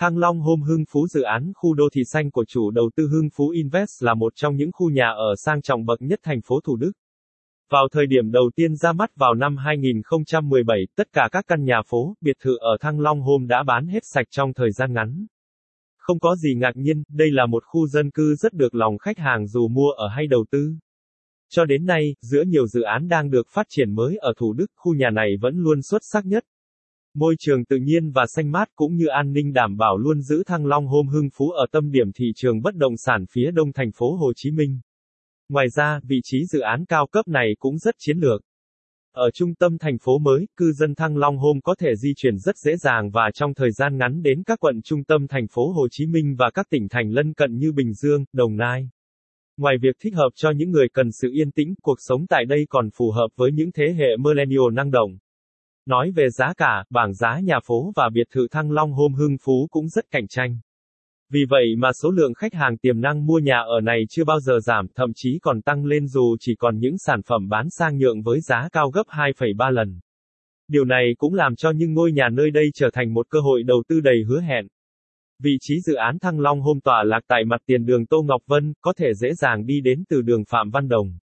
Thăng Long Home Hưng Phú dự án khu đô thị xanh của chủ đầu tư Hưng Phú Invest là một trong những khu nhà ở sang trọng bậc nhất thành phố Thủ Đức. Vào thời điểm đầu tiên ra mắt vào năm 2017, tất cả các căn nhà phố, biệt thự ở Thăng Long Home đã bán hết sạch trong thời gian ngắn. Không có gì ngạc nhiên, đây là một khu dân cư rất được lòng khách hàng dù mua ở hay đầu tư. Cho đến nay, giữa nhiều dự án đang được phát triển mới ở Thủ Đức, khu nhà này vẫn luôn xuất sắc nhất. Môi trường tự nhiên và xanh mát cũng như an ninh đảm bảo luôn giữ Thăng Long Hôm Hưng Phú ở tâm điểm thị trường bất động sản phía đông thành phố Hồ Chí Minh. Ngoài ra, vị trí dự án cao cấp này cũng rất chiến lược. Ở trung tâm thành phố mới, cư dân Thăng Long Hôm có thể di chuyển rất dễ dàng và trong thời gian ngắn đến các quận trung tâm thành phố Hồ Chí Minh và các tỉnh thành lân cận như Bình Dương, Đồng Nai. Ngoài việc thích hợp cho những người cần sự yên tĩnh, cuộc sống tại đây còn phù hợp với những thế hệ millennial năng động. Nói về giá cả, bảng giá nhà phố và biệt thự Thăng Long Home Hưng Phú cũng rất cạnh tranh. Vì vậy mà số lượng khách hàng tiềm năng mua nhà ở này chưa bao giờ giảm, thậm chí còn tăng lên dù chỉ còn những sản phẩm bán sang nhượng với giá cao gấp 2,3 lần. Điều này cũng làm cho những ngôi nhà nơi đây trở thành một cơ hội đầu tư đầy hứa hẹn. Vị trí dự án Thăng Long hôm tỏa lạc tại mặt tiền đường Tô Ngọc Vân, có thể dễ dàng đi đến từ đường Phạm Văn Đồng.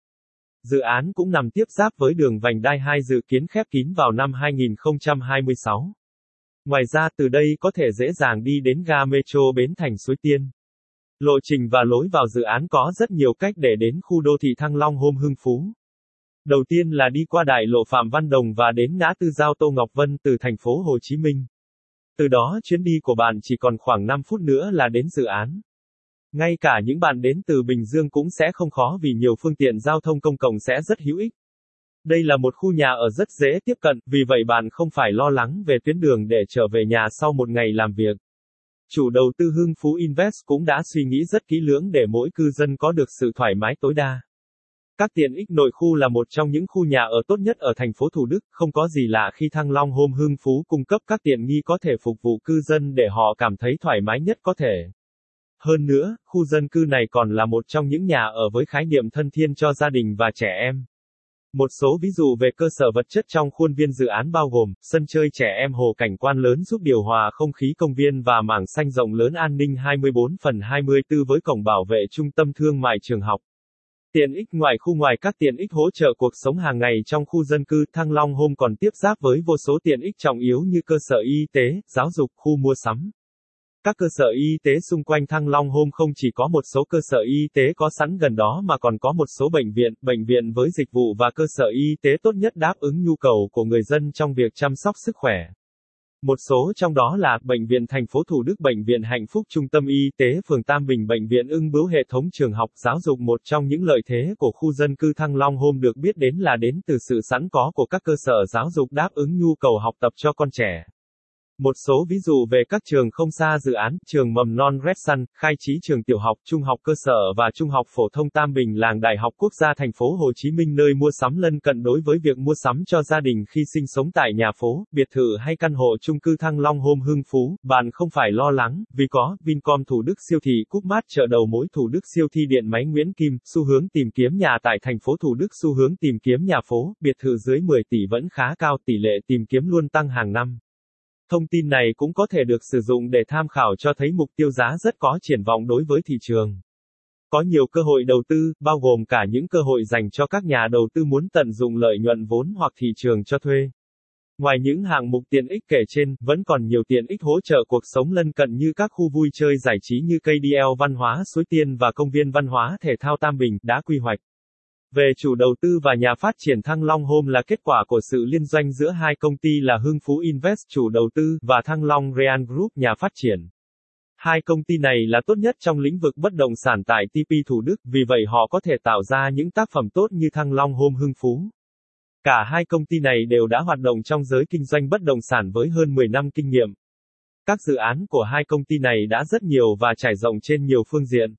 Dự án cũng nằm tiếp giáp với đường vành đai 2 dự kiến khép kín vào năm 2026. Ngoài ra, từ đây có thể dễ dàng đi đến ga metro Bến Thành Suối Tiên. Lộ trình và lối vào dự án có rất nhiều cách để đến khu đô thị Thăng Long Hôm Hưng Phú. Đầu tiên là đi qua đại lộ Phạm Văn Đồng và đến ngã tư giao Tô Ngọc Vân từ thành phố Hồ Chí Minh. Từ đó, chuyến đi của bạn chỉ còn khoảng 5 phút nữa là đến dự án. Ngay cả những bạn đến từ Bình Dương cũng sẽ không khó vì nhiều phương tiện giao thông công cộng sẽ rất hữu ích. Đây là một khu nhà ở rất dễ tiếp cận, vì vậy bạn không phải lo lắng về tuyến đường để trở về nhà sau một ngày làm việc. Chủ đầu tư Hưng Phú Invest cũng đã suy nghĩ rất kỹ lưỡng để mỗi cư dân có được sự thoải mái tối đa. Các tiện ích nội khu là một trong những khu nhà ở tốt nhất ở thành phố Thủ Đức, không có gì lạ khi Thăng Long Home Hưng Phú cung cấp các tiện nghi có thể phục vụ cư dân để họ cảm thấy thoải mái nhất có thể. Hơn nữa, khu dân cư này còn là một trong những nhà ở với khái niệm thân thiên cho gia đình và trẻ em. Một số ví dụ về cơ sở vật chất trong khuôn viên dự án bao gồm, sân chơi trẻ em hồ cảnh quan lớn giúp điều hòa không khí công viên và mảng xanh rộng lớn an ninh 24 phần 24 với cổng bảo vệ trung tâm thương mại trường học. Tiện ích ngoài khu ngoài các tiện ích hỗ trợ cuộc sống hàng ngày trong khu dân cư, Thăng Long Home còn tiếp giáp với vô số tiện ích trọng yếu như cơ sở y tế, giáo dục, khu mua sắm. Các cơ sở y tế xung quanh Thăng Long Hôm không chỉ có một số cơ sở y tế có sẵn gần đó mà còn có một số bệnh viện, bệnh viện với dịch vụ và cơ sở y tế tốt nhất đáp ứng nhu cầu của người dân trong việc chăm sóc sức khỏe. Một số trong đó là Bệnh viện thành phố Thủ Đức, Bệnh viện Hạnh Phúc, Trung tâm Y tế phường Tam Bình, Bệnh viện ưng bướu hệ thống trường học giáo dục một trong những lợi thế của khu dân cư Thăng Long Hôm được biết đến là đến từ sự sẵn có của các cơ sở giáo dục đáp ứng nhu cầu học tập cho con trẻ. Một số ví dụ về các trường không xa dự án, trường mầm non Red Sun, khai trí trường tiểu học, trung học cơ sở và trung học phổ thông Tam Bình làng Đại học Quốc gia thành phố Hồ Chí Minh nơi mua sắm lân cận đối với việc mua sắm cho gia đình khi sinh sống tại nhà phố, biệt thự hay căn hộ chung cư Thăng Long Home Hưng Phú, bạn không phải lo lắng, vì có Vincom Thủ Đức siêu thị Cúc Mát chợ đầu mối Thủ Đức siêu thi điện máy Nguyễn Kim, xu hướng tìm kiếm nhà tại thành phố Thủ Đức xu hướng tìm kiếm nhà phố, biệt thự dưới 10 tỷ vẫn khá cao, tỷ lệ tìm kiếm luôn tăng hàng năm. Thông tin này cũng có thể được sử dụng để tham khảo cho thấy mục tiêu giá rất có triển vọng đối với thị trường. Có nhiều cơ hội đầu tư, bao gồm cả những cơ hội dành cho các nhà đầu tư muốn tận dụng lợi nhuận vốn hoặc thị trường cho thuê. Ngoài những hạng mục tiện ích kể trên, vẫn còn nhiều tiện ích hỗ trợ cuộc sống lân cận như các khu vui chơi giải trí như cây văn hóa Suối Tiên và công viên văn hóa thể thao Tam Bình đã quy hoạch. Về chủ đầu tư và nhà phát triển Thăng Long Home là kết quả của sự liên doanh giữa hai công ty là Hưng Phú Invest chủ đầu tư và Thăng Long Real Group nhà phát triển. Hai công ty này là tốt nhất trong lĩnh vực bất động sản tại TP Thủ Đức, vì vậy họ có thể tạo ra những tác phẩm tốt như Thăng Long Home Hưng Phú. Cả hai công ty này đều đã hoạt động trong giới kinh doanh bất động sản với hơn 10 năm kinh nghiệm. Các dự án của hai công ty này đã rất nhiều và trải rộng trên nhiều phương diện.